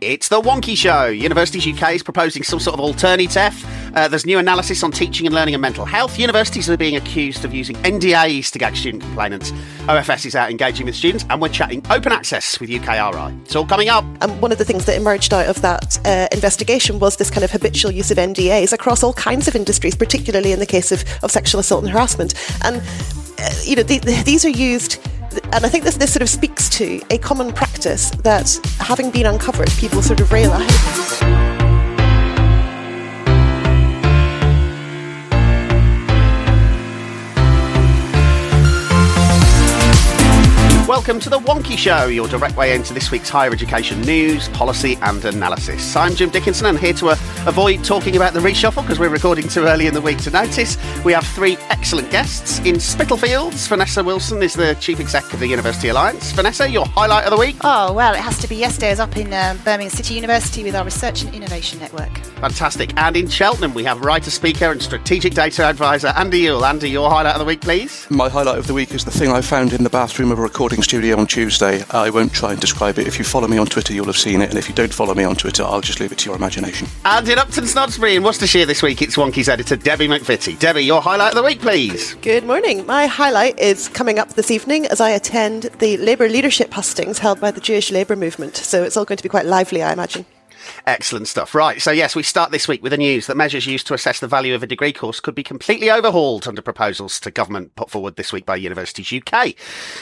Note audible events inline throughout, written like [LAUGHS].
It's the Wonkhe Show. Universities UK is proposing some sort of alternative. Uh, there's new analysis on teaching and learning and mental health. Universities are being accused of using NDAs to gag student complainants. OFS is out engaging with students, and we're chatting open access with UKRI. It's all coming up. And one of the things that emerged out of that uh, investigation was this kind of habitual use of NDAs across all kinds of industries, particularly in the case of, of sexual assault and harassment. And, Uh, you know, the, the, these are used and I think this, this sort of speaks to a common practice that, having been uncovered, people sort of realise. Welcome to the Wonkhe Show, your direct way into this week's higher education news, policy, and analysis. I'm Jim Dickinson, and here to uh, avoid talking about the reshuffle because we're recording too early in the week to notice. We have three excellent guests. In Spitalfields, Vanessa Wilson is the Chief Exec of the University Alliance. Vanessa, your highlight of the week? Oh, well, it has to be yesterday. I was up in um, Birmingham City University with our Research and Innovation Network. Fantastic. And in Cheltenham, we have writer, speaker, and strategic data advisor Andy Youell. Andy, your highlight of the week, please? My highlight of the week is the thing I found in the bathroom of a recording studio on Tuesday. I won't try and describe it. If you follow me on Twitter, you'll have seen it. And if you don't follow me on Twitter, I'll just leave it to your imagination. And in Upton Snodsbury in Worcestershire this week, it's Wonkhe's editor, Debbie McVitty. Debbie, your highlight of the week, please. Good morning. My highlight is coming up this evening as I attend the Labour leadership hustings held by the Jewish Labour movement. So it's all going to be quite lively, I imagine. Excellent stuff. Right, so yes, we start this week with the news that measures used to assess the value of a degree course could be completely overhauled under proposals to government put forward this week by Universities UK.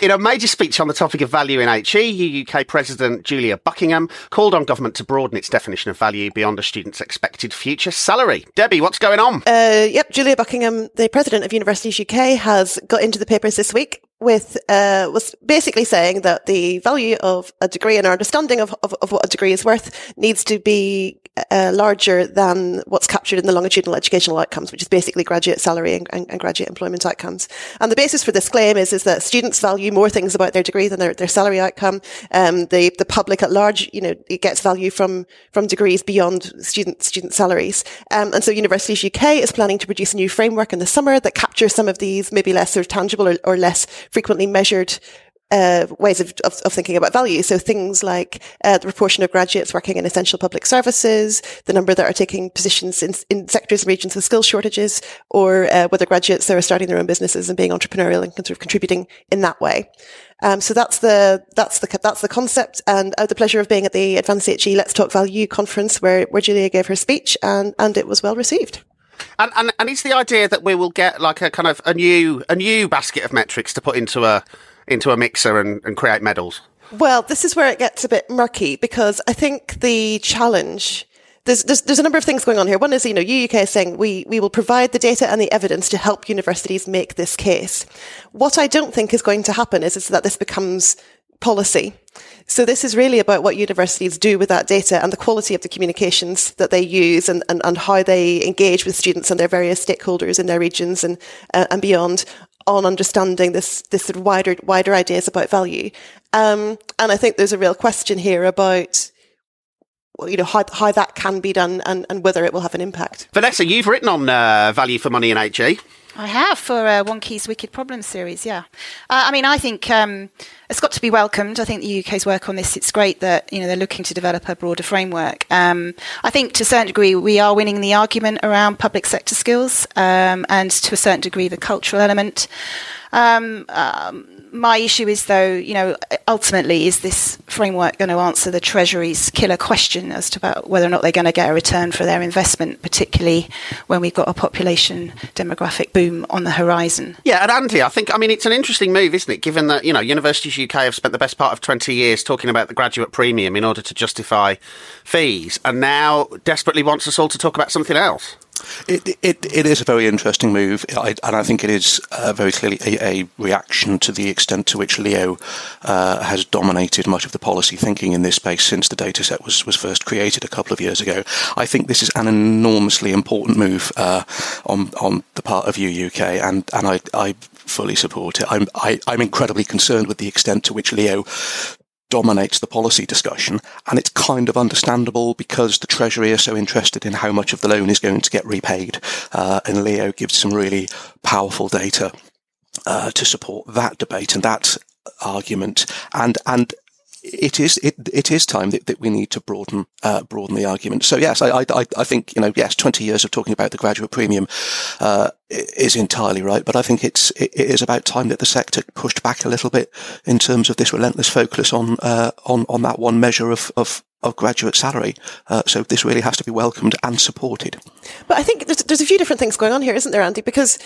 In a major speech on the topic of value in HE, UK President Julia Buckingham called on government to broaden its definition of value beyond a student's expected future salary. Debbie, what's going on? Uh, yep, Julia Buckingham, the President of Universities UK, has got into the papers this week with uh, was basically saying that the value of a degree and our understanding of, of, of what a degree is worth needs to be uh, larger than what's captured in the longitudinal educational outcomes, which is basically graduate salary and, and, and, graduate employment outcomes. And the basis for this claim is is that students value more things about their degree than their, their salary outcome. Um, the the public at large, you know, it gets value from from degrees beyond student student salaries. Um, and so Universities UK is planning to produce a new framework in the summer that captures some of these maybe less sort of tangible or, or less frequently measured uh, ways of, of, of, thinking about value. So things like uh, the proportion of graduates working in essential public services, the number that are taking positions in, in sectors and regions with skill shortages, or uh, whether graduates are starting their own businesses and being entrepreneurial and sort of contributing in that way. Um, so that's the that's the that's the concept, and I had the pleasure of being at the Advanced HE Let's Talk Value conference where where Julia gave her speech, and and it was well received. And, and and it's the idea that we will get like a kind of a new a new basket of metrics to put into a into a mixer and, and create medals. Well, this is where it gets a bit murky because I think the challenge there's, there's, there's a number of things going on here. One is, you know, UUK is saying we, we will provide the data and the evidence to help universities make this case. What I don't think is going to happen is, is that this becomes policy. So this is really about what universities do with that data and the quality of the communications that they use and, and, and how they engage with students and their various stakeholders in their regions and, uh, and beyond on understanding this, this sort of wider, wider ideas about value. Um, and I think there's a real question here about, you know, how, how that can be done and, and whether it will have an impact. Vanessa, you've written on uh, value for money in HE. I have for uh, Wonkhe's Wicked Problems series, yeah. Uh, I mean, I think um, it's got to be welcomed. I think the UK's work on this, it's great that, you know, they're looking to develop a broader framework. Um, I think to a certain degree, we are winning the argument around public sector skills um, and to a certain degree, the cultural element. Um, um, my issue is, though, you know, ultimately, is this framework going to answer the Treasury's killer question as to about whether or not they're going to get a return for their investment, particularly when we've got a population demographic boom on the horizon? Yeah, and Andy, I think, I mean, it's an interesting move, isn't it? Given that, you know, Universities UK have spent the best part of 20 years talking about the graduate premium in order to justify fees, and now desperately wants us all to talk about something else. It, it, it is a very interesting move, I, and I think it is uh, very clearly a, a, reaction to the extent to which LEO uh, has dominated much of the policy thinking in this space since the dataset was, was first created a couple of years ago. I think this is an enormously important move uh, on on the part of UUK, and, and I, I fully support it. I'm I, am i am incredibly concerned with the extent to which LEO dominates the policy discussion. And it's kind of understandable because the Treasury are so interested in how much of the loan is going to get repaid. Uh, and LEO gives some really powerful data uh, to support that debate and that argument. And, and it is it, it is time that, that we need to broaden uh, broaden the argument. So yes, I, I I think you know yes, twenty years of talking about the graduate premium uh, is entirely right, but I think it's it, is about time that the sector pushed back a little bit in terms of this relentless focus on uh, on on that one measure of of of graduate salary. Uh, so this really has to be welcomed and supported. But I think there's, there's a few different things going on here, isn't there, Andy? Because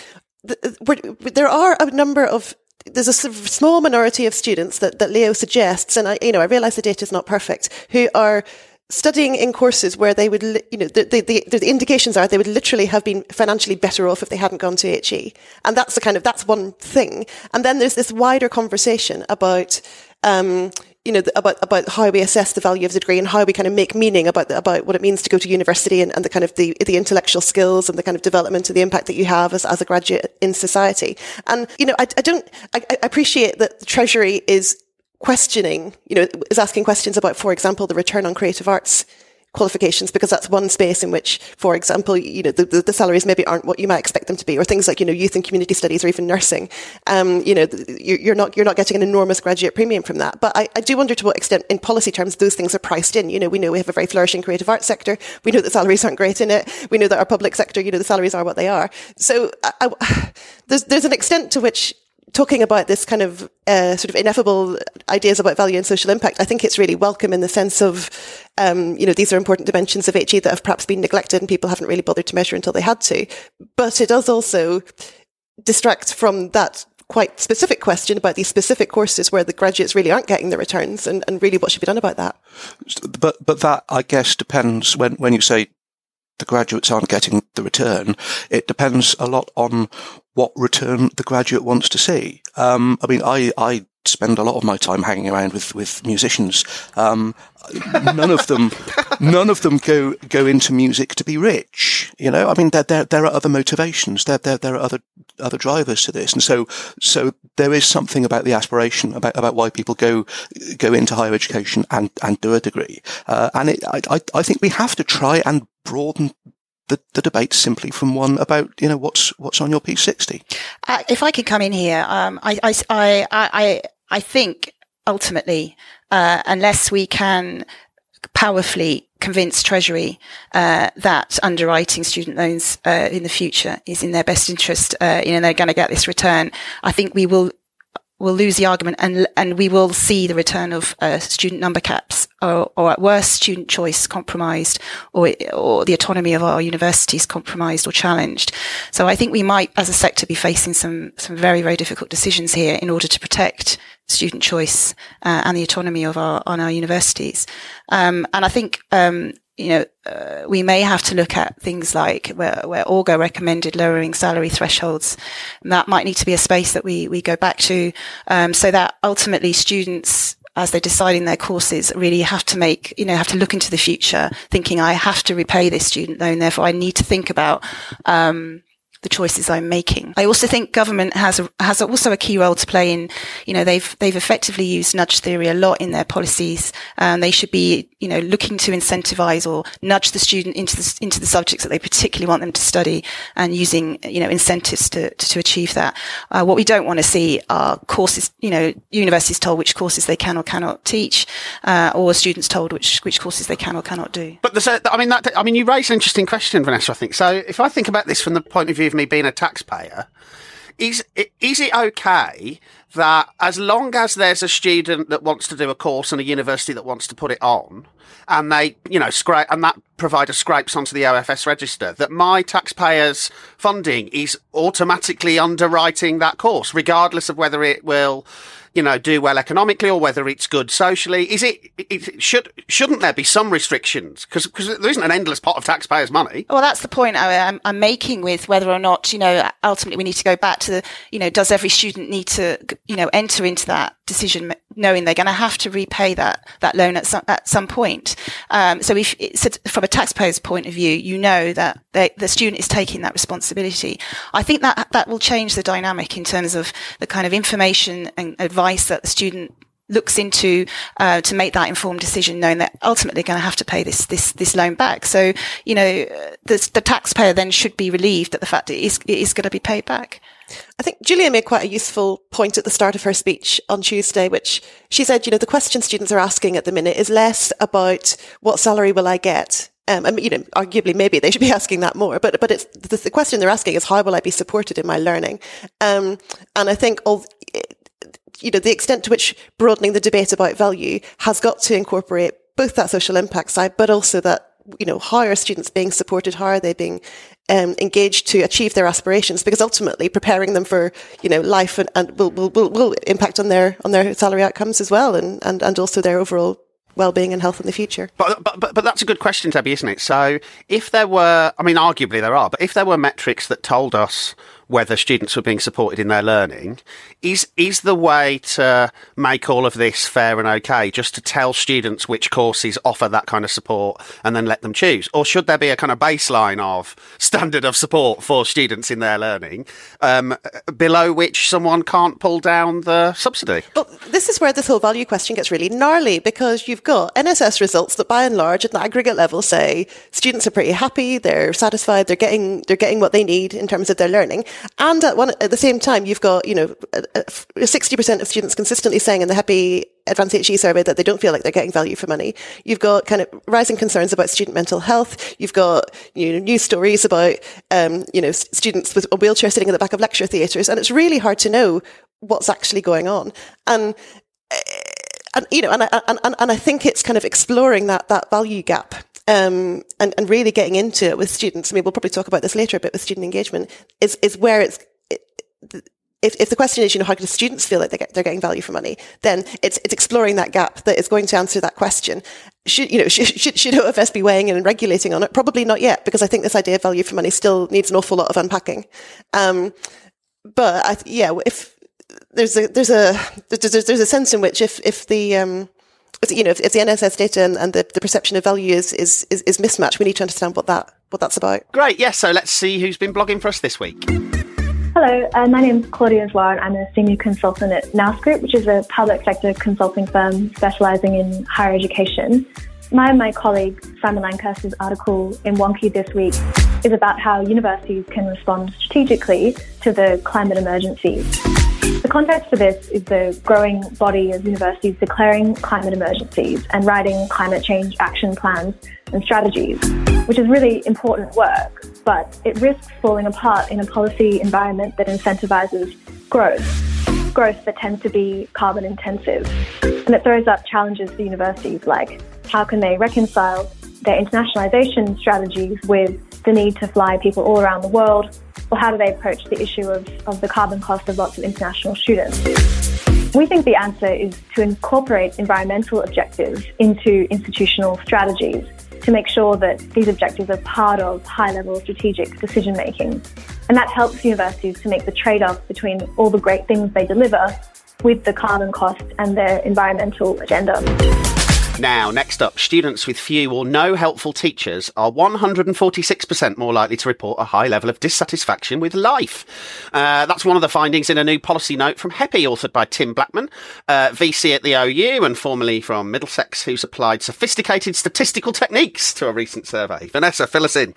the, there are a number of there's a small minority of students that, that LEO suggests, and I, you know, I realize the data is not perfect, who are studying in courses where they would, you know, the, the, the, the, indications are they would literally have been financially better off if they hadn't gone to HE. And that's the kind of, that's one thing. And then there's this wider conversation about, um, you know, about, about how we assess the value of the degree and how we kind of make meaning about, the, about what it means to go to university and, and the kind of the, the intellectual skills and the kind of development and the impact that you have as, as a graduate in society. And, you know, I, I don't, I, I appreciate that the Treasury is questioning, you know, is asking questions about, for example, the return on creative arts qualifications because that's one space in which, for example, you know, the, the, the, salaries maybe aren't what you might expect them to be, or things like, you know, youth and community studies or even nursing. Um, you know, you're not, you're not getting an enormous graduate premium from that. But I, I do wonder to what extent, in policy terms, those things are priced in. You know, we know we have a very flourishing creative arts sector. We know that salaries aren't great in it. We know that our public sector, you know, the salaries are what they are. So I, I, [SIGHS] there's, there's an extent to which talking about this kind of uh, sort of ineffable ideas about value and social impact, I think it's really welcome in the sense of, um, you know, these are important dimensions of HE that have perhaps been neglected and people haven't really bothered to measure until they had to. But it does also distract from that quite specific question about these specific courses where the graduates really aren't getting the returns and, and really what should be done about that. But, but that, I guess, depends when, when you say the graduates aren't getting the return. It depends a lot on what return the graduate wants to see. Um, I mean, I, I spend a lot of my time hanging around with, with musicians. Um, none of them, [LAUGHS] none of them go, go into music to be rich. You know, I mean, there, there, there are other motivations. There, there, there are other, other drivers to this. And so, so there is something about the aspiration about, about why people go, go into higher education and, and do a degree. Uh, and it, I, I think we have to try and broaden the, the debate simply from one about you know what's what's on your P60. Uh, if I could come in here, um, I, I, I, I, I think ultimately, uh, unless we can powerfully convince Treasury uh, that underwriting student loans uh, in the future is in their best interest, uh, you know, they're going to get this return. I think we will will lose the argument and and we will see the return of uh, student number caps or, or, at worst student choice compromised or or the autonomy of our universities compromised or challenged. So i think we might as a sector be facing some some very very difficult decisions here in order to protect student choice uh, and the autonomy of our on our universities. Um, and i think um, you know, uh, we may have to look at things like where, where Augar recommended lowering salary thresholds. And that might need to be a space that we, we go back to, um, so that ultimately students, as they're deciding their courses, really have to make, you know, have to look into the future, thinking I have to repay this student loan, therefore I need to think about, um, the choices I'm making. I also think government has has also a key role to play in, you know, they've they've effectively used nudge theory a lot in their policies, and they should be, you know, looking to incentivize or nudge the student into the into the subjects that they particularly want them to study, and using you know incentives to to, to achieve that. Uh, what we don't want to see are courses, you know, universities told which courses they can or cannot teach, uh, or students told which which courses they can or cannot do. But there's a, I mean, that, I mean, you raise an interesting question, Vanessa. I think so. If I think about this from the point of view of me being a taxpayer, is is it okay that as long as there's a student that wants to do a course and a university that wants to put it on, and they, you know, scrape, and that provider scrapes onto the OFS register, that my taxpayers' funding is automatically underwriting that course, regardless of whether it will you know, do well economically or whether it's good socially. Is it, it should, shouldn't there be some restrictions? Because, because there isn't an endless pot of taxpayers' money. Well, that's the point I'm, I'm making with whether or not, you know, ultimately we need to go back to the, you know, does every student need to, you know, enter into that decision knowing they're going to have to repay that that loan at some at some point. Um, so, if so from a taxpayer's point of view, you know that they, the student is taking that responsibility. I think that that will change the dynamic in terms of the kind of information and advice that the student looks into uh, to make that informed decision, knowing that ultimately going to have to pay this this this loan back. So you know the, the taxpayer then should be relieved at the fact that it is, it is going to be paid back. I think Julia made quite a useful point at the start of her speech on Tuesday, which she said, you know, the question students are asking at the minute is less about what salary will I get um, and, you know, arguably maybe they should be [LAUGHS] asking that more, but, but it's the, the question they're asking is how will I be supported in my learning? Um, and I think all, you know, the extent to which broadening the debate about value has got to incorporate both that social impact side, but also that, you know, how are students being supported? How are they being um, engaged to achieve their aspirations? Because ultimately preparing them for, you know, life and, and will, will, will, will impact on their, on their salary outcomes as well and, and, and also their overall well-being and health in the future. But, but but but that's a good question, Debbie, isn't it? So if there were, I mean, arguably there are, but if there were metrics that told us whether students were being supported in their learning. Is is the way to make all of this fair and okay just to tell students which courses offer that kind of support and then let them choose, or should there be a kind of baseline of standard of support for students in their learning um, below which someone can't pull down the subsidy? Well, this is where this whole value question gets really gnarly because you've got NSS results that, by and large, at the aggregate level, say students are pretty happy, they're satisfied, they're getting they're getting what they need in terms of their learning. And at one, at the same time, you've got, you know, 60% of students consistently saying in the HEPI Advanced HE survey that they don't feel like they're getting value for money. You've got kind of rising concerns about student mental health. You've got, you know, news stories about, um, you know, students with a wheelchair sitting in the back of lecture theatres. And it's really hard to know what's actually going on. And, eh, and you know, and I, and, and I think it's kind of exploring that, that value gap um, and, and really getting into it with students, I mean, we'll probably talk about this later a bit with student engagement, is, is where it's, it, if, if the question is, you know, how do students feel like they get, they're getting value for money, then it's, it's exploring that gap that is going to answer that question. Should, you know, should, should, should OFS be weighing in and regulating on it? Probably not yet, because I think this idea of value for money still needs an awful lot of unpacking. Um, but I, yeah, if there's a, there's a, there's, there's a sense in which if, if the, um, you know, if, if the NSS data and, and the, the, perception of value is, is, is, is mismatched, we need to understand what that what that's about. Great, yes. So let's see who's been blogging for us this week. Hello, uh, my name is Claudia Zwar and I'm a senior consultant at Nous Group, which is a public sector consulting firm specializing in higher education. My and my colleague Simon Lancaster's article in Wonkhe this week is about how universities can respond strategically to the climate emergency. The context for this is the growing body of universities declaring climate emergencies and writing climate change action plans and strategies, which is really important work, but it risks falling apart in a policy environment that incentivizes growth, growth that tends to be carbon intensive. And it throws up challenges for universities like how can they reconcile their internationalization strategies with the need to fly people all around the world or how do they approach the issue of, of the carbon cost of lots of international students? We think the answer is to incorporate environmental objectives into institutional strategies to make sure that these objectives are part of high level strategic decision making. And that helps universities to make the trade off between all the great things they deliver with the carbon cost and their environmental agenda. Now, next up, students with few or no helpful teachers are 146% more likely to report a high level of dissatisfaction with life. Uh, that's one of the findings in a new policy note from HEPI, authored by Tim Blackman, uh, VC at the OU and formerly from Middlesex, who's applied sophisticated statistical techniques to a recent survey. Vanessa, fill us in.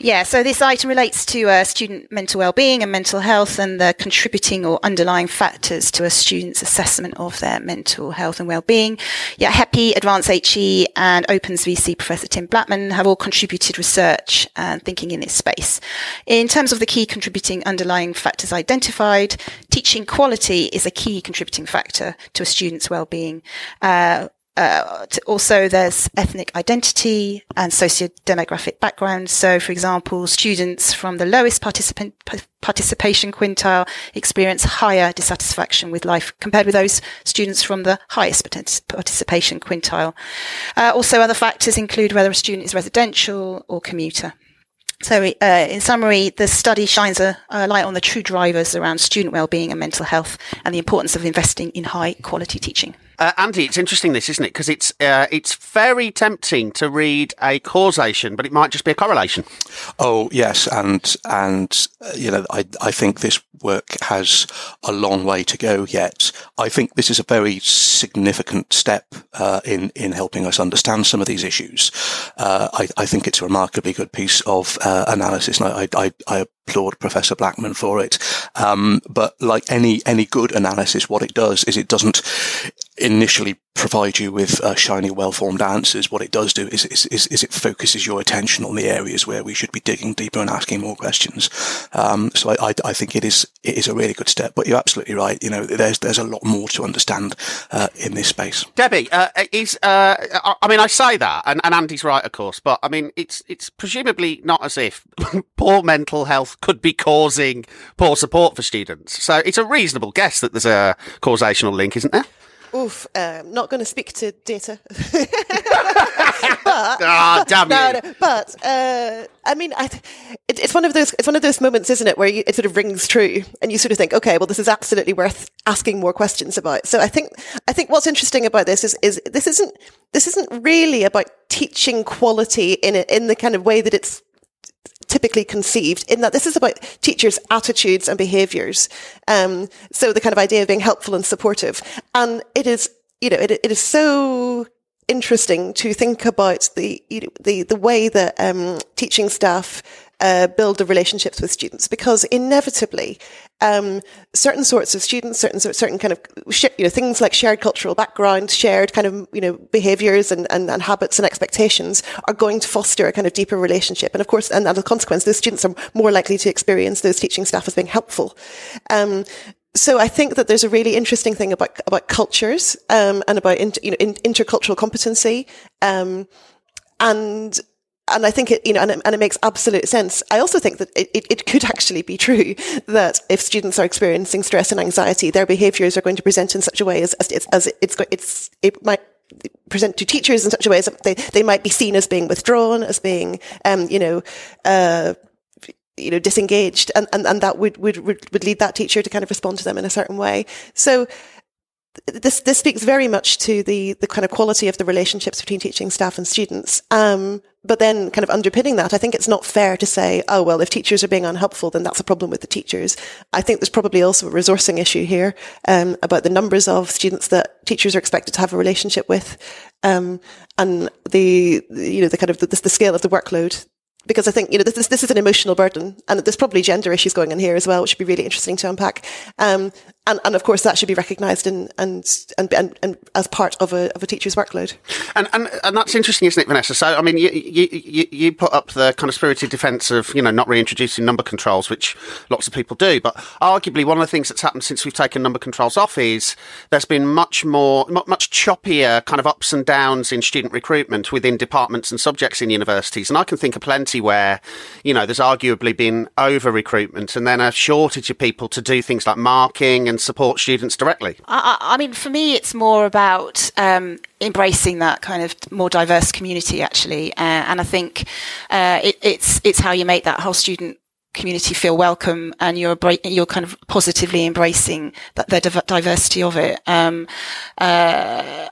Yeah, so this item relates to uh, student mental well-being and mental health and the contributing or underlying factors to a student's assessment of their mental health and well-being. Yeah, HEPI, Advanced Advance HE and Opens VC Professor Tim Blackman have all contributed research and thinking in this space. In terms of the key contributing underlying factors identified, teaching quality is a key contributing factor to a student's well-being. Uh, uh, also, there's ethnic identity and socio-demographic background. So, for example, students from the lowest participant participation quintile experience higher dissatisfaction with life compared with those students from the highest participation quintile. Uh, also, other factors include whether a student is residential or commuter. So, uh, in summary, the study shines a, a, light on the true drivers around student well-being and mental health, and the importance of investing in high-quality teaching. Uh, Andy, it's interesting this, isn't it? Because it's uh, it's very tempting to read a causation, but it might just be a correlation. Oh yes, and and uh, you know, I I think this work has a long way to go yet. I think this is a very significant step uh, in in helping us understand some of these issues. Uh, I I think it's a remarkably good piece of uh, analysis, and I I, I applaud Professor Blackman for it. Um, but like any any good analysis, what it does is it doesn't initially provide you with uh, shiny, well-formed answers. What it does do is, is, is, it focuses your attention on the areas where we should be digging deeper and asking more questions. Um, so I, I, I, think it is it is a really good step. But you're absolutely right. You know, there's there's a lot more to understand uh, in this space. Debbie, uh, is uh, I mean, I say that, and, and Andy's right, of course, but I mean, it's it's presumably not as if [LAUGHS] poor mental health could be causing poor support for students. So it's a reasonable guess that there's a causational link, isn't there? Oof, um, not going to speak to data. [LAUGHS] [LAUGHS] but oh, damn no, no, but uh, I mean, I, it, it's one of those it's one of those moments, isn't it, where you, it sort of rings true, and you sort of think, okay, well, this is absolutely worth asking more questions about. So I think I think what's interesting about this is is this isn't this isn't really about teaching quality in a, in the kind of way that it's typically conceived in that this is about teachers' attitudes and behaviors. Um, so the kind of idea of being helpful and supportive. And it is, you know, it, it is so interesting to think about the, you know, the, the way that, um, teaching staff uh, build the relationships with students because inevitably um, certain sorts of students, certain certain kind of you know things like shared cultural background, shared kind of you know behaviors and, and, and, habits and expectations are going to foster a kind of deeper relationship. And of course, and as a consequence, those students are more likely to experience those teaching staff as being helpful. Um, so I think that there's a really interesting thing about about cultures um, and about inter, you know in, intercultural competency. Um, and and I think it, you know, and it, and it, makes absolute sense. I also think that it, it, it, could actually be true [LAUGHS] that if students are experiencing stress and anxiety, their behaviours are going to present in such a way as, as, as it's, it's, it might present to teachers in such a way as they, they might be seen as being withdrawn, as being, um, you know, uh, you know, disengaged, and, and, and that would, would, would lead that teacher to kind of respond to them in a certain way. So, this this speaks very much to the the kind of quality of the relationships between teaching staff and students. Um, but then, kind of underpinning that, I think it's not fair to say, oh well, if teachers are being unhelpful, then that's a problem with the teachers. I think there's probably also a resourcing issue here um, about the numbers of students that teachers are expected to have a relationship with, um, and the you know the kind of the, the scale of the workload because I think you know this, this is an emotional burden, and there's probably gender issues going on here as well, which would be really interesting to unpack. Um, and, and of course, that should be recognised and, and, and and as part of a of a teacher's workload. And and and that's interesting, isn't it, Vanessa? So I mean, you you you put up the kind of spirited defence of you know not reintroducing number controls, which lots of people do, but arguably one of the things that's happened since we've taken number controls off is there's been much more much choppier kind of ups and downs in student recruitment within departments and subjects in universities, and I can think of plenty where, you know, there's arguably been over recruitment and then a shortage of people to do things like marking and support students directly. I, I mean, for me, it's more about um, embracing that kind of more diverse community, actually, uh, and I think uh, it, it's it's how you make that whole student community feel welcome and you're you're kind of positively embracing that the diversity of it. Um, uh,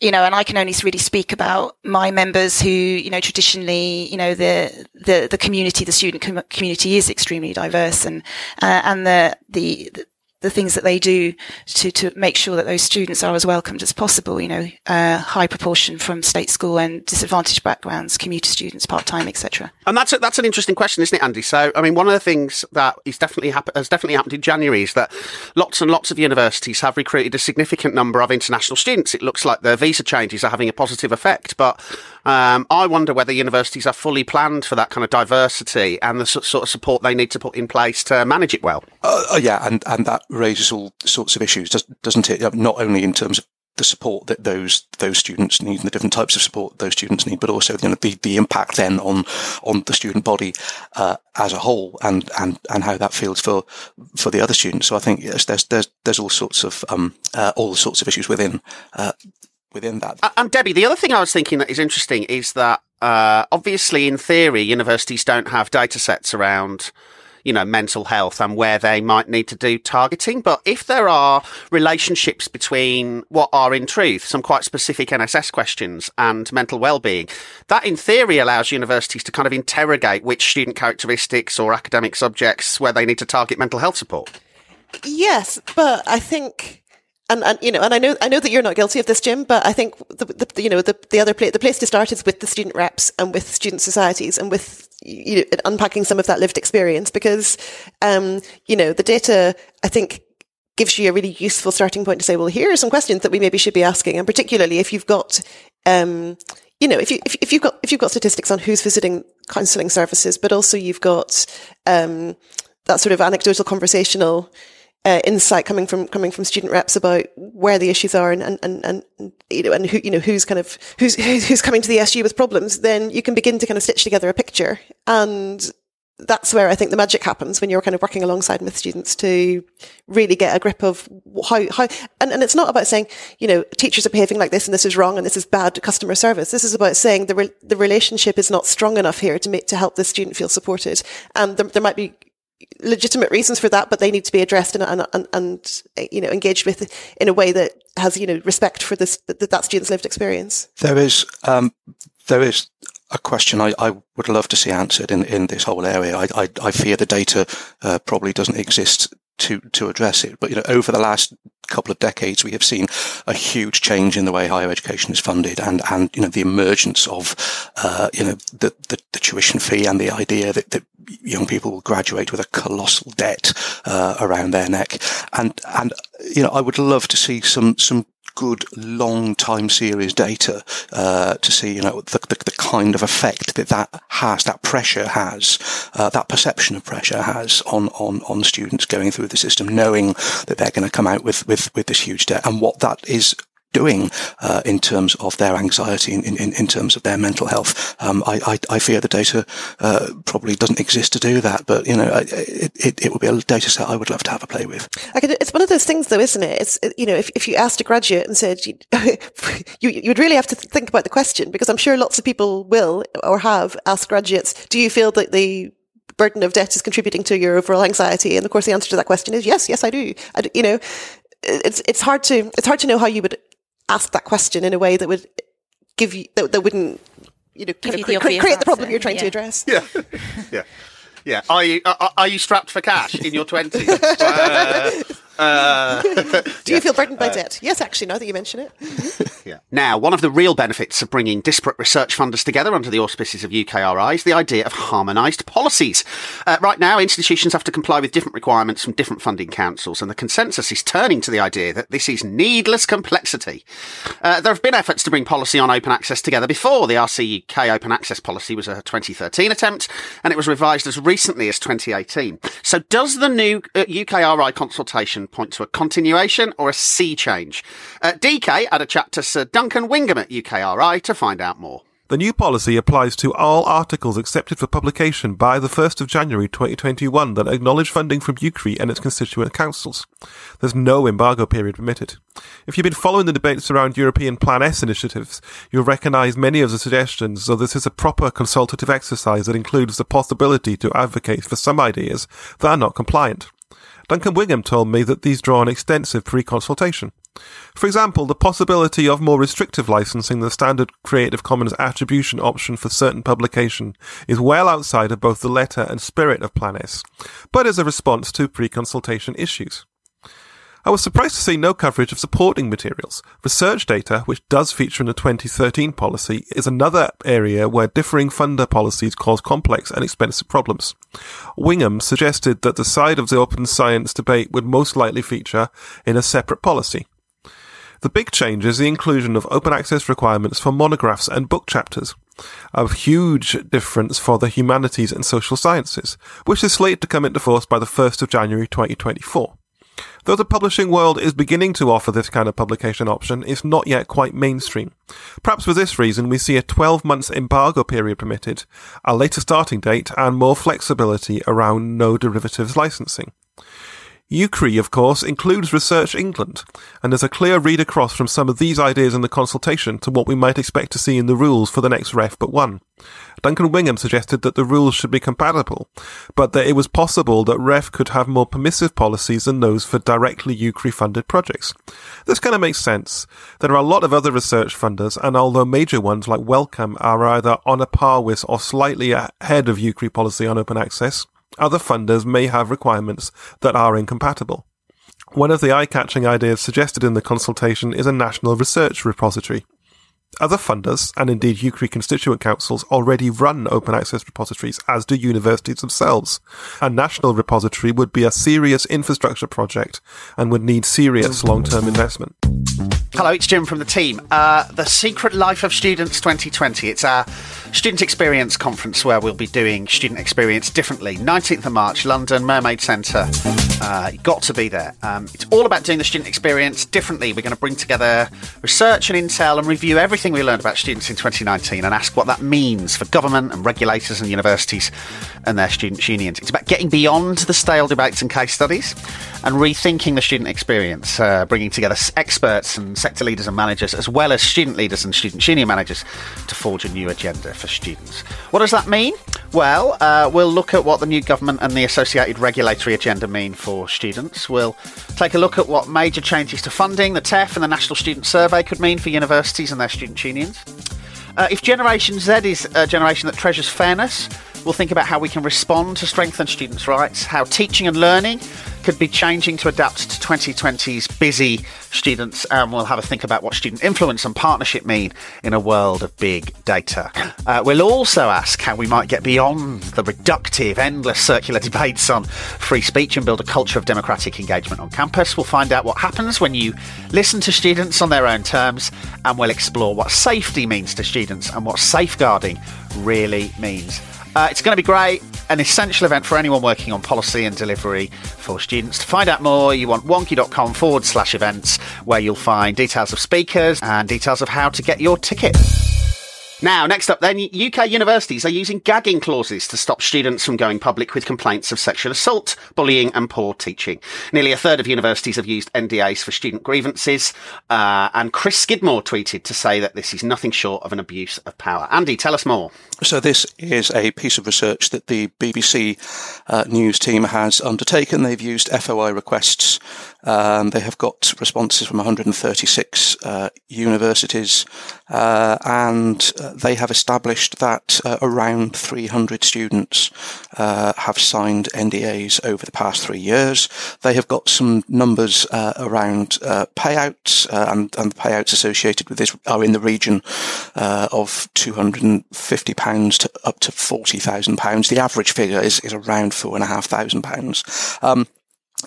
you know, and I can only really speak about my members who, you know, traditionally, you know, the the the community, the student com- community is extremely diverse, and uh, and the, the the things that they do to, to make sure that those students are as welcomed as possible. You know, uh, high proportion from state school and disadvantaged backgrounds, commuter students, part time, etc. And that's a, that's an interesting question, isn't it, Andy? So, I mean, one of the things that is definitely has definitely happened in January is that lots and lots of universities have recruited a significant number of international students. It looks like the visa changes are having a positive effect, but um, I wonder whether universities are fully planned for that kind of diversity and the sort of support they need to put in place to manage it well. Uh, uh, yeah, and, and that raises all sorts of issues, doesn't it? Not only in terms of the support that those those students need and the different types of support those students need, but also you know, the the impact then on on the student body uh, as a whole, and and and how that feels for for the other students. So I think yes, there's there's there's all sorts of um, uh, all sorts of issues within uh, within that. And Debbie, the other thing I was thinking that is interesting is that uh, obviously, in theory, universities don't have data sets around you know, mental health and where they might need to do targeting. But if there are relationships between what are in truth some quite specific NSS questions and mental well-being, that in theory allows universities to kind of interrogate which student characteristics or academic subjects where they need to target mental health support. Yes, but I think and, and you know, and I know I know that you're not guilty of this, Jim, but I think the, the you know the the other place the place to start is with the student reps and with student societies and with you know unpacking some of that lived experience because um, you know the data I think gives you a really useful starting point to say, well, here are some questions that we maybe should be asking, and particularly if you've got um, you know, if you if, if you've got if you've got statistics on who's visiting counselling services, but also you've got um, that sort of anecdotal conversational uh, insight coming from coming from student reps about where the issues are and, and, and, and you know and who you know who's kind of who's who's coming to the SU with problems, then you can begin to kind of stitch together a picture. And that's where I think the magic happens when you're kind of working alongside with students to really get a grip of how, how, and, and it's not about saying, you know, teachers are behaving like this and this is wrong and this is bad customer service. This is about saying the, re- the relationship is not strong enough here to make, to help the student feel supported. And there, there might be legitimate reasons for that, but they need to be addressed and, and, and, and, you know, engaged with in a way that has, you know, respect for this, that, that student's lived experience. There is, um, there is a question I, I, would love to see answered in, in this whole area. I, I, I fear the data uh, probably doesn't exist to to address it. But you know, over the last couple of decades, we have seen a huge change in the way higher education is funded, and and you know the emergence of uh, you know the, the, the tuition fee and the idea that, that young people will graduate with a colossal debt uh, around their neck, and and you know I would love to see some some good long time series data uh, to see, you know, the, the, the, kind of effect that that has, that pressure has, uh, that perception of pressure has on, on, on students going through the system, knowing that they're going to come out with, with, with this huge debt and what that is doing uh, in terms of their anxiety, in, in, in terms of their mental health. Um, I, I, I, fear the data uh, probably doesn't exist to do that, but you know, it, it, it, would be a data set I would love to have a play with. Could, it's one of those things, though, isn't it? It's you know, if, if you asked a graduate and said you, [LAUGHS] you you would really have to think about the question because I'm sure lots of people will or have asked graduates, do you feel that the burden of debt is contributing to your overall anxiety? And of course, the answer to that question is yes, yes, I do. I, you know, it's it's hard to it's hard to know how you would ask that question in a way that would give you that, that wouldn't you know kind of cre- create the problem you're trying yeah. to address. Yeah, [LAUGHS] yeah, yeah. Are you are, are you strapped for cash in your twenties? [LAUGHS] uh, uh, [LAUGHS] Do you feel burdened by uh, debt? Yes, actually, now that you mention it. [LAUGHS] Yeah. Now, one of the real benefits of bringing disparate research funders together under the auspices of UKRI is the idea of harmonised policies. Uh, right now, institutions have to comply with different requirements from different funding councils, and the consensus is turning to the idea that this is needless complexity. Uh, there have been efforts to bring policy on open access together before. The RCUK open access policy was a 2013 attempt, and it was revised as recently as 2018. So, does the new UKRI uh, point to a continuation or a sea change. Uh, DK had a chat to Sir Duncan Wingham at UKRI to find out more. The new policy applies to all articles accepted for publication by the 1st of January 2021 that acknowledge funding from UKRI and its constituent councils. There's no embargo period permitted. If you've been following the debates around European Plan S initiatives, you'll recognise many of the suggestions, so this is a proper consultative exercise that includes the possibility to advocate for some ideas that are not compliant. Duncan Wingham told me that these draw on extensive pre-consultation. For example, the possibility of more restrictive licensing than the standard Creative Commons attribution option for certain publication is well outside of both the letter and spirit of Plan but is a response to pre-consultation issues. I was surprised to see no coverage of supporting materials. Research data, which does feature in the 2013 policy, is another area where differing funder policies cause complex and expensive problems. Wingham suggested that the side of the open science debate would most likely feature in a separate policy. The big change is the inclusion of open access requirements for monographs and book chapters. A huge difference for the humanities and social sciences, which is slated to come into force by the 1st of January 2024. Though the publishing world is beginning to offer this kind of publication option, it's not yet quite mainstream. Perhaps for this reason, we see a 12 months embargo period permitted, a later starting date, and more flexibility around no derivatives licensing. UKRI, of course, includes Research England, and there's a clear read across from some of these ideas in the consultation to what we might expect to see in the rules for the next REF but one. Duncan Wingham suggested that the rules should be compatible, but that it was possible that REF could have more permissive policies than those for directly UKRI funded projects. This kind of makes sense. There are a lot of other research funders, and although major ones like Wellcome are either on a par with or slightly ahead of UKRI policy on open access, other funders may have requirements that are incompatible. One of the eye-catching ideas suggested in the consultation is a national research repository. Other funders, and indeed UKRI constituent councils, already run open access repositories, as do universities themselves. A national repository would be a serious infrastructure project and would need serious long-term investment. Hello, it's Jim from the team. Uh, the Secret Life of Students 2020. It's our student experience conference where we'll be doing student experience differently. 19th of March, London, Mermaid Centre. Uh, got to be there. Um, it's all about doing the student experience differently. We're going to bring together research and intel and review everything we learned about students in 2019 and ask what that means for government and regulators and universities and their student unions. It's about getting beyond the stale debates and case studies and rethinking the student experience, uh, bringing together experts and sector leaders and managers, as well as student leaders and student union managers, to forge a new agenda for students. What does that mean? Well, uh, we'll look at what the new government and the associated regulatory agenda mean for students. We'll take a look at what major changes to funding, the TEF, and the National Student Survey could mean for universities and their student unions. Uh, if Generation Z is a generation that treasures fairness, we'll think about how we can respond to strengthen students' rights, how teaching and learning could be changing to adapt to 2020's busy students, and we'll have a think about what student influence and partnership mean in a world of big data. Uh, we'll also ask how we might get beyond the reductive, endless circular [LAUGHS] debates on free speech and build a culture of democratic engagement on campus. We'll find out what happens when you listen to students on their own terms, and we'll explore what safety means to students and what safeguarding really means. Uh, it's going to be great, an essential event for anyone working on policy and delivery for students. To find out more, you want wonkhe.com forward slash events, where you'll find details of speakers and details of how to get your ticket. Now, next up then, UK universities are using gagging clauses to stop students from going public with complaints of sexual assault, bullying and poor teaching. Nearly a third of universities have used NDAs for student grievances, uh, and Chris Skidmore tweeted to say that this is nothing short of an abuse of power. Andy, tell us more. So this is a piece of research that the BBC uh, news team has undertaken. They've used FOI requests. Um, they have got responses from 136 uh, universities, uh, and uh, they have established that uh, around 300 students uh, have signed NDAs over the past three years. They have got some numbers uh, around uh, payouts, and, and, the payouts associated with this are in the region of 250 pounds to up to 40,000 pounds. The average figure is, is around four and a half thousand pounds. Um,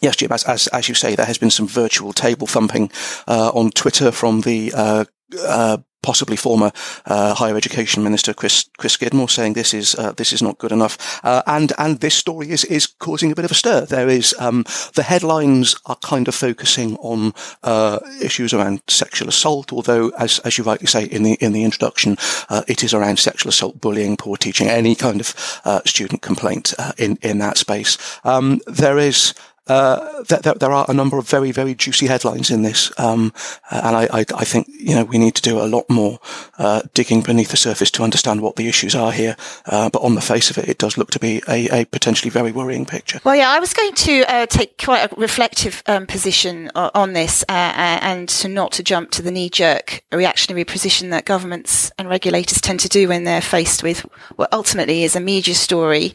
Yes, Jim, as, as, as, you say, there has been some virtual table thumping uh, on Twitter from the uh, uh, possibly former uh, higher education minister Chris Chris Skidmore saying this is uh, this is not good enough, uh, and and this story is is causing a bit of a stir. There is um, the headlines are kind of focusing on uh, issues around sexual assault, although as as you rightly say in the in the introduction, uh, it is around sexual assault, bullying, poor teaching, any kind of uh, student complaint in in that space. Um, there is uh, there, there, are a number of very, very juicy headlines in this, um, and I, I, I, think you know we need to do a lot more uh, digging beneath the surface to understand what the issues are here. Uh, but on the face of it, it does look to be a, a potentially very worrying picture. Well, yeah, I was going to uh, take quite a reflective um, position on this, uh, and to not to jump to the knee-jerk reactionary position that governments and regulators tend to do when they're faced with what ultimately is a media story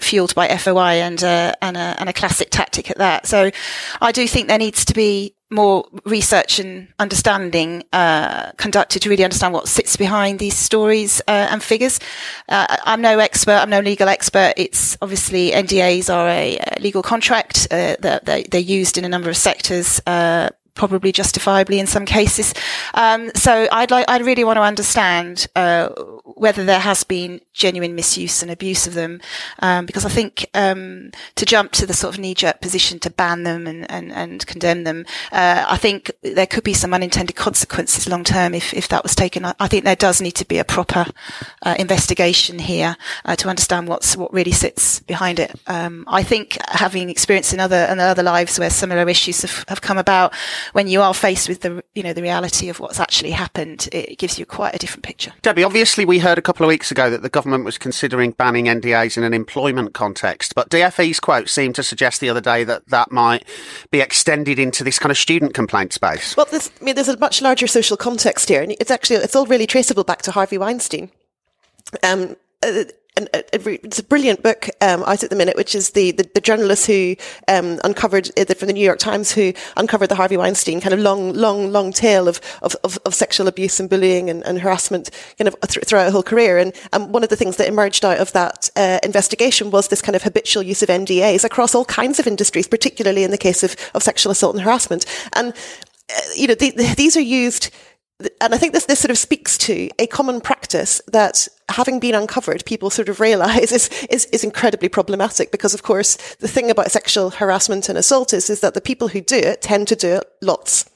fueled by FOI and and a, and a classic tactic at that. So I do think there needs to be more research and understanding uh, conducted to really understand what sits behind these stories uh, and figures. Uh, I'm no expert. I'm no legal expert. It's obviously NDAs are a, legal contract uh, that they're used in a number of sectors uh, probably justifiably in some cases. Um, so I'd like, I really want to understand uh, whether there has been genuine misuse and abuse of them, um, because I think um, to jump to the sort of knee-jerk position to ban them and and, and condemn them, uh, I think there could be some unintended consequences long term if if that was taken. I, I think there does need to be a proper uh, investigation here uh, to understand what's what really sits behind it. Um, I think having experience in other in other lives where similar issues have, have come about, when you are faced with the you know the reality of what's actually happened, it gives you quite a different picture. Debbie, obviously we heard a couple of weeks ago that the government was considering banning NDAs in an employment context, but DFE's quote seemed to suggest the other day that that might be extended into this kind of student complaint space. Well, I mean, there's a much larger social context here, and it's actually it's all really traceable back to Harvey Weinstein. Um, uh, an, a, it's a brilliant book um, out at the minute, which is the the, the journalist who um, uncovered it from the New York Times who uncovered the Harvey Weinstein kind of long, long, long tale of of, of, of sexual abuse and bullying and, and harassment kind of th- throughout a whole career. And one of the things that emerged out of that uh, investigation was this kind of habitual use of NDAs across all kinds of industries, particularly in the case of of sexual assault and harassment. And uh, you know, the, the, these are used and I think this, this sort of speaks to a common practice that having been uncovered, people sort of realize is, is, is incredibly problematic because, of course, the thing about sexual harassment and assault is, is that the people who do it tend to do it lots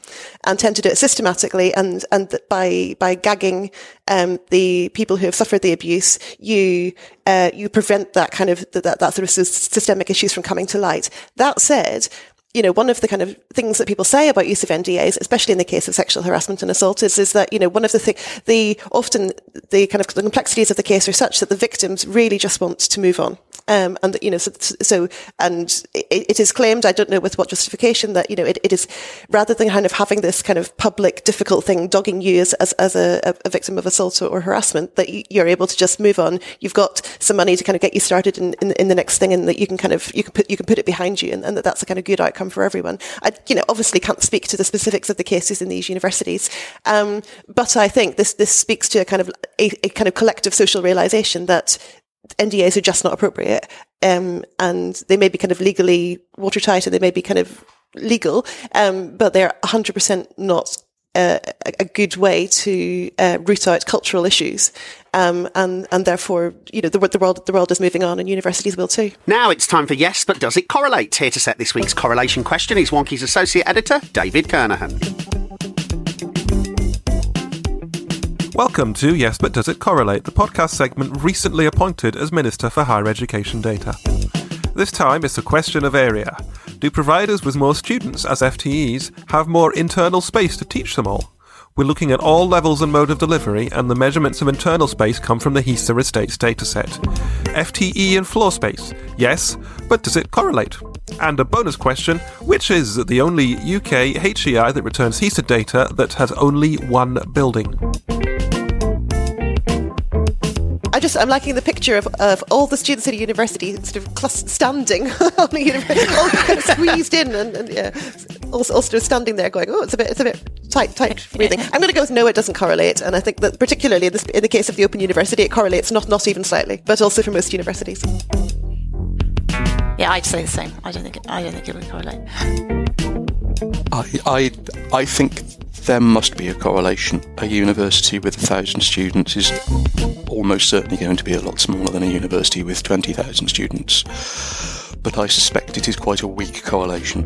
and tend to do it systematically and, and by, by gagging, um, the people who have suffered the abuse, you, uh, you prevent that kind of, that, that sort of systemic issues from coming to light. That said, you know, one of the kind of things that people say about use of NDAs, especially in the case of sexual harassment and assault, is, is that, you know, one of the thing, the, often the kind of the complexities of the case are such that the victims really just want to move on. Um, and, you know, so, so and it, it is claimed, I don't know with what justification, that, you know, it, it is rather than kind of having this kind of public difficult thing dogging you as, as, as a, a victim of assault or, or harassment, that you, are able to just move on. You've got some money to kind of get you started in, in, in, the next thing and that you can kind of, you can put, you can put it behind you and, and that that's a kind of good outcome for everyone. I, you know, obviously can't speak to the specifics of the cases in these universities. Um, but I think this, this speaks to a kind of, a, a kind of collective social realization that NDAs are just not appropriate. Um, and they may be kind of legally watertight and they may be kind of legal, um, but they're 100% not uh, a good way to uh, root out cultural issues. Um, and and therefore, you know, the, the world the world is moving on, and universities will too. Now it's time for yes, but does it correlate? Here to set this week's correlation question is Wonkhe's associate editor David Kernohan. Welcome to Yes But Does It Correlate, the podcast segment recently appointed as Minister for Higher Education Data. This time it's a question of area. Do providers with more students as FTEs have more internal space to teach them all? We're looking at all levels and mode of delivery, and the measurements of internal space come from the HESA Estates dataset. FTE and floor space, yes, but does it correlate? And a bonus question which is the only UK HEI that returns HESA data that has only one building? I just I'm liking the picture of, of all the students at a university sort of cl- standing [LAUGHS] on the university, all kind of squeezed in, and, and yeah, also, also standing there going, oh, it's a bit it's a bit tight tight [LAUGHS] breathing. I'm going to go with no, it doesn't correlate, and I think that particularly in, this, in the case of the Open University, it correlates not not even slightly, but also for most universities. Yeah, I'd say the same. I don't think it, I don't think it would correlate. I I I think there must be a correlation. A university with a thousand students is almost certainly going to be a lot smaller than a university with 20,000 students. But I suspect it is quite a weak correlation.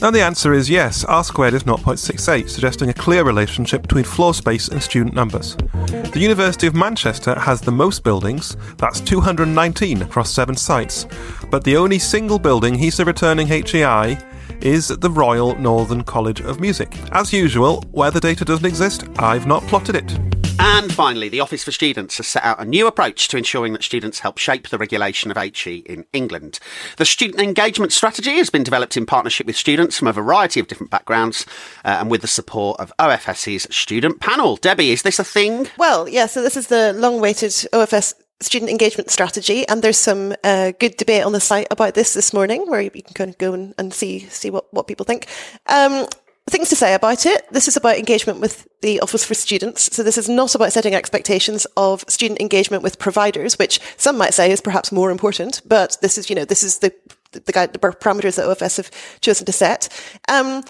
And the answer is yes, R squared is 0.68, suggesting a clear relationship between floor space and student numbers. The University of Manchester has the most buildings, that's 219 across seven sites, but the only single building HESA returning HEI is the Royal Northern College of Music. As usual, where the data doesn't exist, I've not plotted it. And finally, the Office for Students has set out a new approach to ensuring that students help shape the regulation of HE in England. The student engagement strategy has been developed in partnership with students from a variety of different backgrounds uh, and with the support of OFS's student panel. Debbie, is this a thing? Well, yeah, so this is the long awaited OFS student engagement strategy, and there's some uh, good debate on the site about this this morning, where you can kind of go and, and see see what, what people think. Um, things to say about it. This is about engagement with the Office for Students. So this is not about setting expectations of student engagement with providers, which some might say is perhaps more important. But this is, you know, this is the the, guide, the parameters that OFS have chosen to set. Um,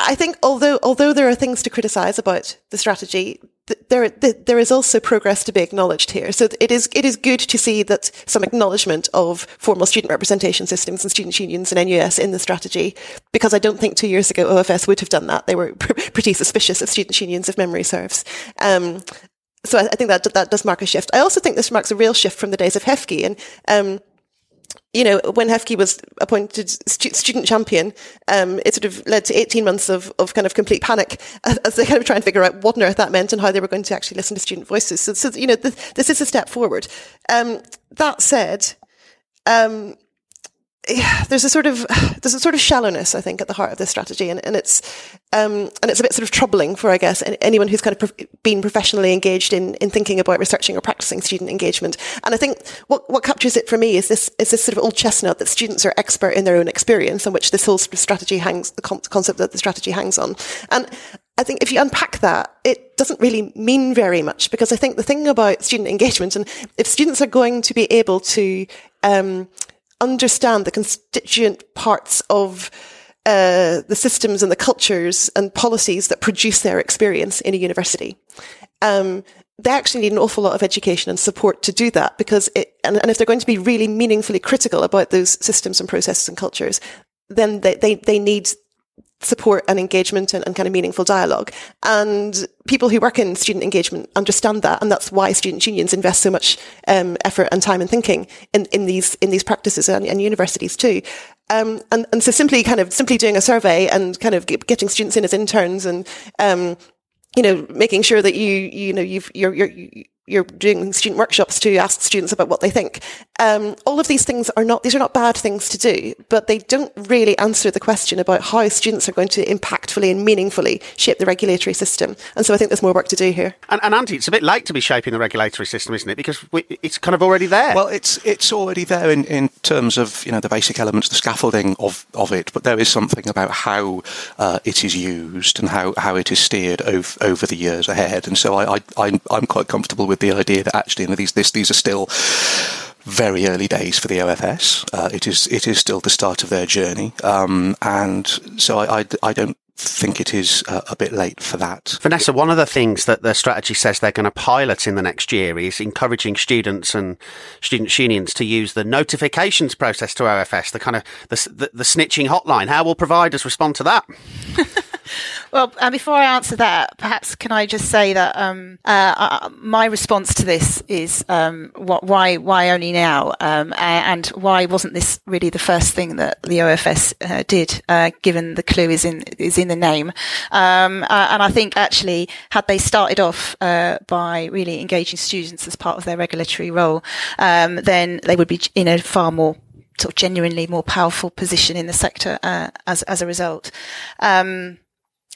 I think although although there are things to criticise about the strategy, there there is also progress to be acknowledged here. So it is it is good to see that some acknowledgement of formal student representation systems and student unions and NUS in the strategy, because I don't think two years ago OFS would have done that. They were [LAUGHS] pretty suspicious of student unions, if memory serves. Um, so I, I, think that that does mark a shift. I also think this marks a real shift from the days of HEFCE and. Um, you know, when HEFCE was appointed stu- student champion, um, it sort of led to 18 months of, of kind of complete panic [LAUGHS] as, they kind of try and figure out what on earth that meant and how they were going to actually listen to student voices. So, so you know, th- this is a step forward. Um, that said, um, there's a sort of there's a sort of shallowness, I think, at the heart of this strategy, and, and it's um, and it's a bit sort of troubling for, I guess, anyone who's kind of pro- been professionally engaged in in thinking about researching or practicing student engagement. And I think what what captures it for me is this is this sort of old chestnut that students are expert in their own experience, on which this whole sort of strategy hangs, the con- concept that the strategy hangs on, and. I think if you unpack that, it doesn't really mean very much because I think the thing about student engagement and if students are going to be able to um, understand the constituent parts of uh, the systems and the cultures and policies that produce their experience in a university. Um, they actually need an awful lot of education and support to do that because it, and, and, if they're going to be really meaningfully critical about those systems and processes and cultures, then they, they, they need support and engagement and, and, kind of meaningful dialogue. And people who work in student engagement understand that, and that's why student unions invest so much um, effort and time and thinking in, in these in these practices and, and universities too. Um, and, and so simply kind of simply doing a survey and kind of getting students in as interns and um, you know making sure that you you know you've you're, you're you're doing student workshops to ask students about what they think. Um, all of these things are not, these are not bad things to do, but they don't really answer the question about how students are going to impactfully and meaningfully shape the regulatory system. And so I think there's more work to do here. And, and Andy, it's a bit late to be shaping the regulatory system, isn't it? Because we, it's kind of already there. Well, it's it's already there in, in terms of you know the basic elements, the scaffolding of, of it. But there is something about how uh, it is used and how, how it is steered over, over the years ahead. And so I, I I'm, I'm quite comfortable with the idea that actually you know, these this, these are still very early days for the OFS. Uh, it is it is still the start of their journey, um, and so I, I, I don't think it is uh, a bit late for that. Vanessa, one of the things that the strategy says they're going to pilot in the next year is encouraging students and student unions to use the notifications process to OFS, the kind of the, the, the snitching hotline. How will providers respond to that? [LAUGHS] [LAUGHS] Well, uh, before I answer that, perhaps can I just say that um, uh, uh, my response to this is um, what, why why only now, um, and why wasn't this really the first thing that the OFS uh, did, uh, given the clue is in is in the name, um, uh, and I think actually had they started off by really engaging students as part of their regulatory role, um, then they would be in a far more sort of genuinely more powerful position in the sector as as a result. Um,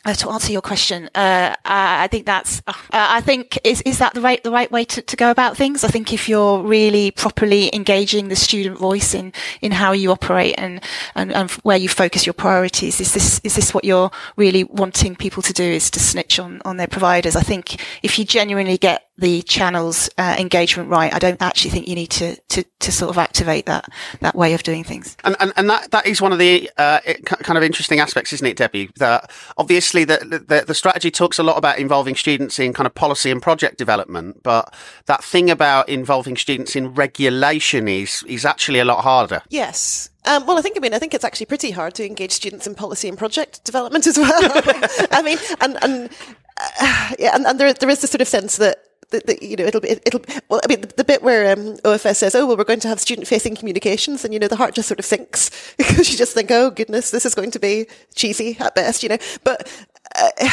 uh, to answer your question, uh, I think that's. Uh, I think is is that the right the right way to, to go about things? I think if you're really properly engaging the student voice in in how you operate and, and and where you focus your priorities, is this is this what you're really wanting people to do? Is to snitch on on their providers? I think if you genuinely get the channels uh, engagement right, I don't actually think you need to, to, to sort of activate that that way of doing things. And and, and that, that is one of the uh, kind of interesting aspects, isn't it, Debbie? That obviously the, the, the strategy talks a lot about involving students in kind of policy and project development, but that thing about involving students in regulation is is actually a lot harder. Yes, um, well, I think I mean I think it's actually pretty hard to engage students in policy and project development as well. [LAUGHS] I mean, and and uh, yeah, and, and there there is this sort of sense that the, you know, it'll be, it'll, well, I mean, the, the bit where um, OFS says, oh, well, we're going to have student facing communications, and, you know, the heart just sort of sinks [LAUGHS] because you just think, oh, goodness, this is going to be cheesy at best, you know. But, uh,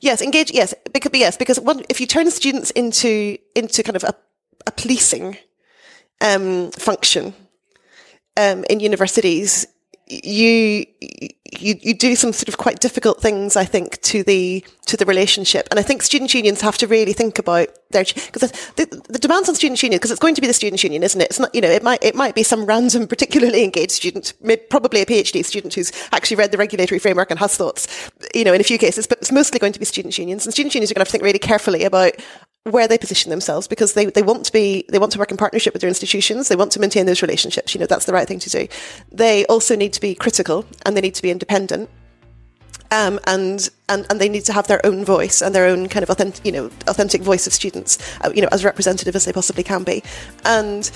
yes, engage, yes, because, yes, because one, if you turn students into, into kind of a, a policing um, function um, in universities, you you you do some sort of quite difficult things, I think, to the to the relationship. And I think student unions have to really think about their because the, the, demands on student union because it's going to be the student union, isn't it? It's not you know it might it might be some random [LAUGHS] particularly engaged student, probably a PhD student who's actually read the regulatory framework and has thoughts, you know, in a few cases, but it's mostly going to be student unions. And student unions are going to have to think really carefully about where they position themselves because they, they want to be they want to work in partnership with their institutions they want to maintain those relationships you know that's the right thing to do they also need to be critical and they need to be independent Um, and, and and they need to have their own voice and their own kind of authentic, you know, authentic voice of students, uh, you know, as representative as they possibly can be, and.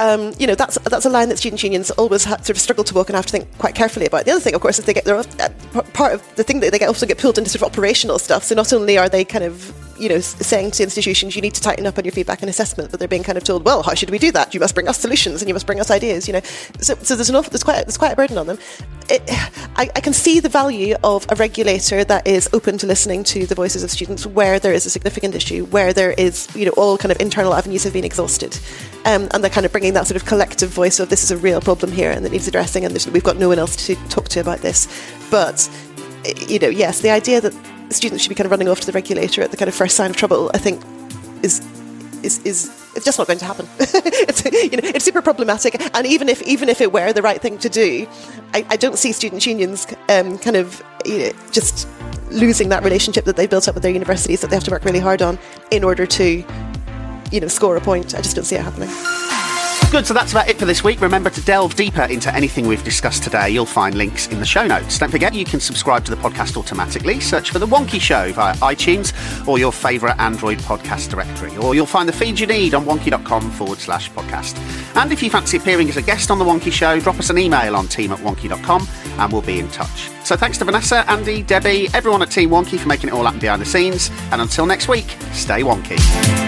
Um, you know that's that's a line that student unions always have, sort of struggle to walk and have to think quite carefully about. The other thing, of course, is they get their uh, part of the thing that they get also get pulled into sort of operational stuff. So not only are they kind of you know, saying to institutions, you need to tighten up on your feedback and assessment, but they're being kind of told, well, how should we do that? You must bring us solutions and you must bring us ideas, you know. So, so there's an awful, there's quite, there's quite a burden on them. It, I, I, can see the value of a regulator that is open to listening to the voices of students where there is a significant issue, where there is, you know, all kind of internal avenues have been exhausted. Um, and they're kind of bringing that sort of collective voice of this is a real problem here and it needs addressing and we've got no one else to talk to about this. But, you know, yes, the idea that students should be kind of running off to the regulator at the kind of first sign of trouble, I think is is is it's just not going to happen. [LAUGHS] it's you know it's super problematic, and even if even if it were the right thing to do, I, I don't see students' unions um, kind of you know, just losing that relationship that they've built up with their universities that they have to work really hard on in order to you know score a point. I just don't see it happening. Good, so that's about it for this week. Remember to delve deeper into anything we've discussed today. You'll find links in the show notes. Don't forget, you can subscribe to the podcast automatically. Search for The Wonkhe Show via iTunes or your favourite Android podcast directory. Or you'll find the feed you need on wonkhe.com forward slash podcast. And if you fancy appearing as a guest on The Wonkhe Show, drop us an email on team at wonkhe.com and we'll be in touch. So thanks to Vanessa, Andy, Debbie, everyone at Team Wonkhe for making it all happen behind the scenes. And until next week, stay wonky.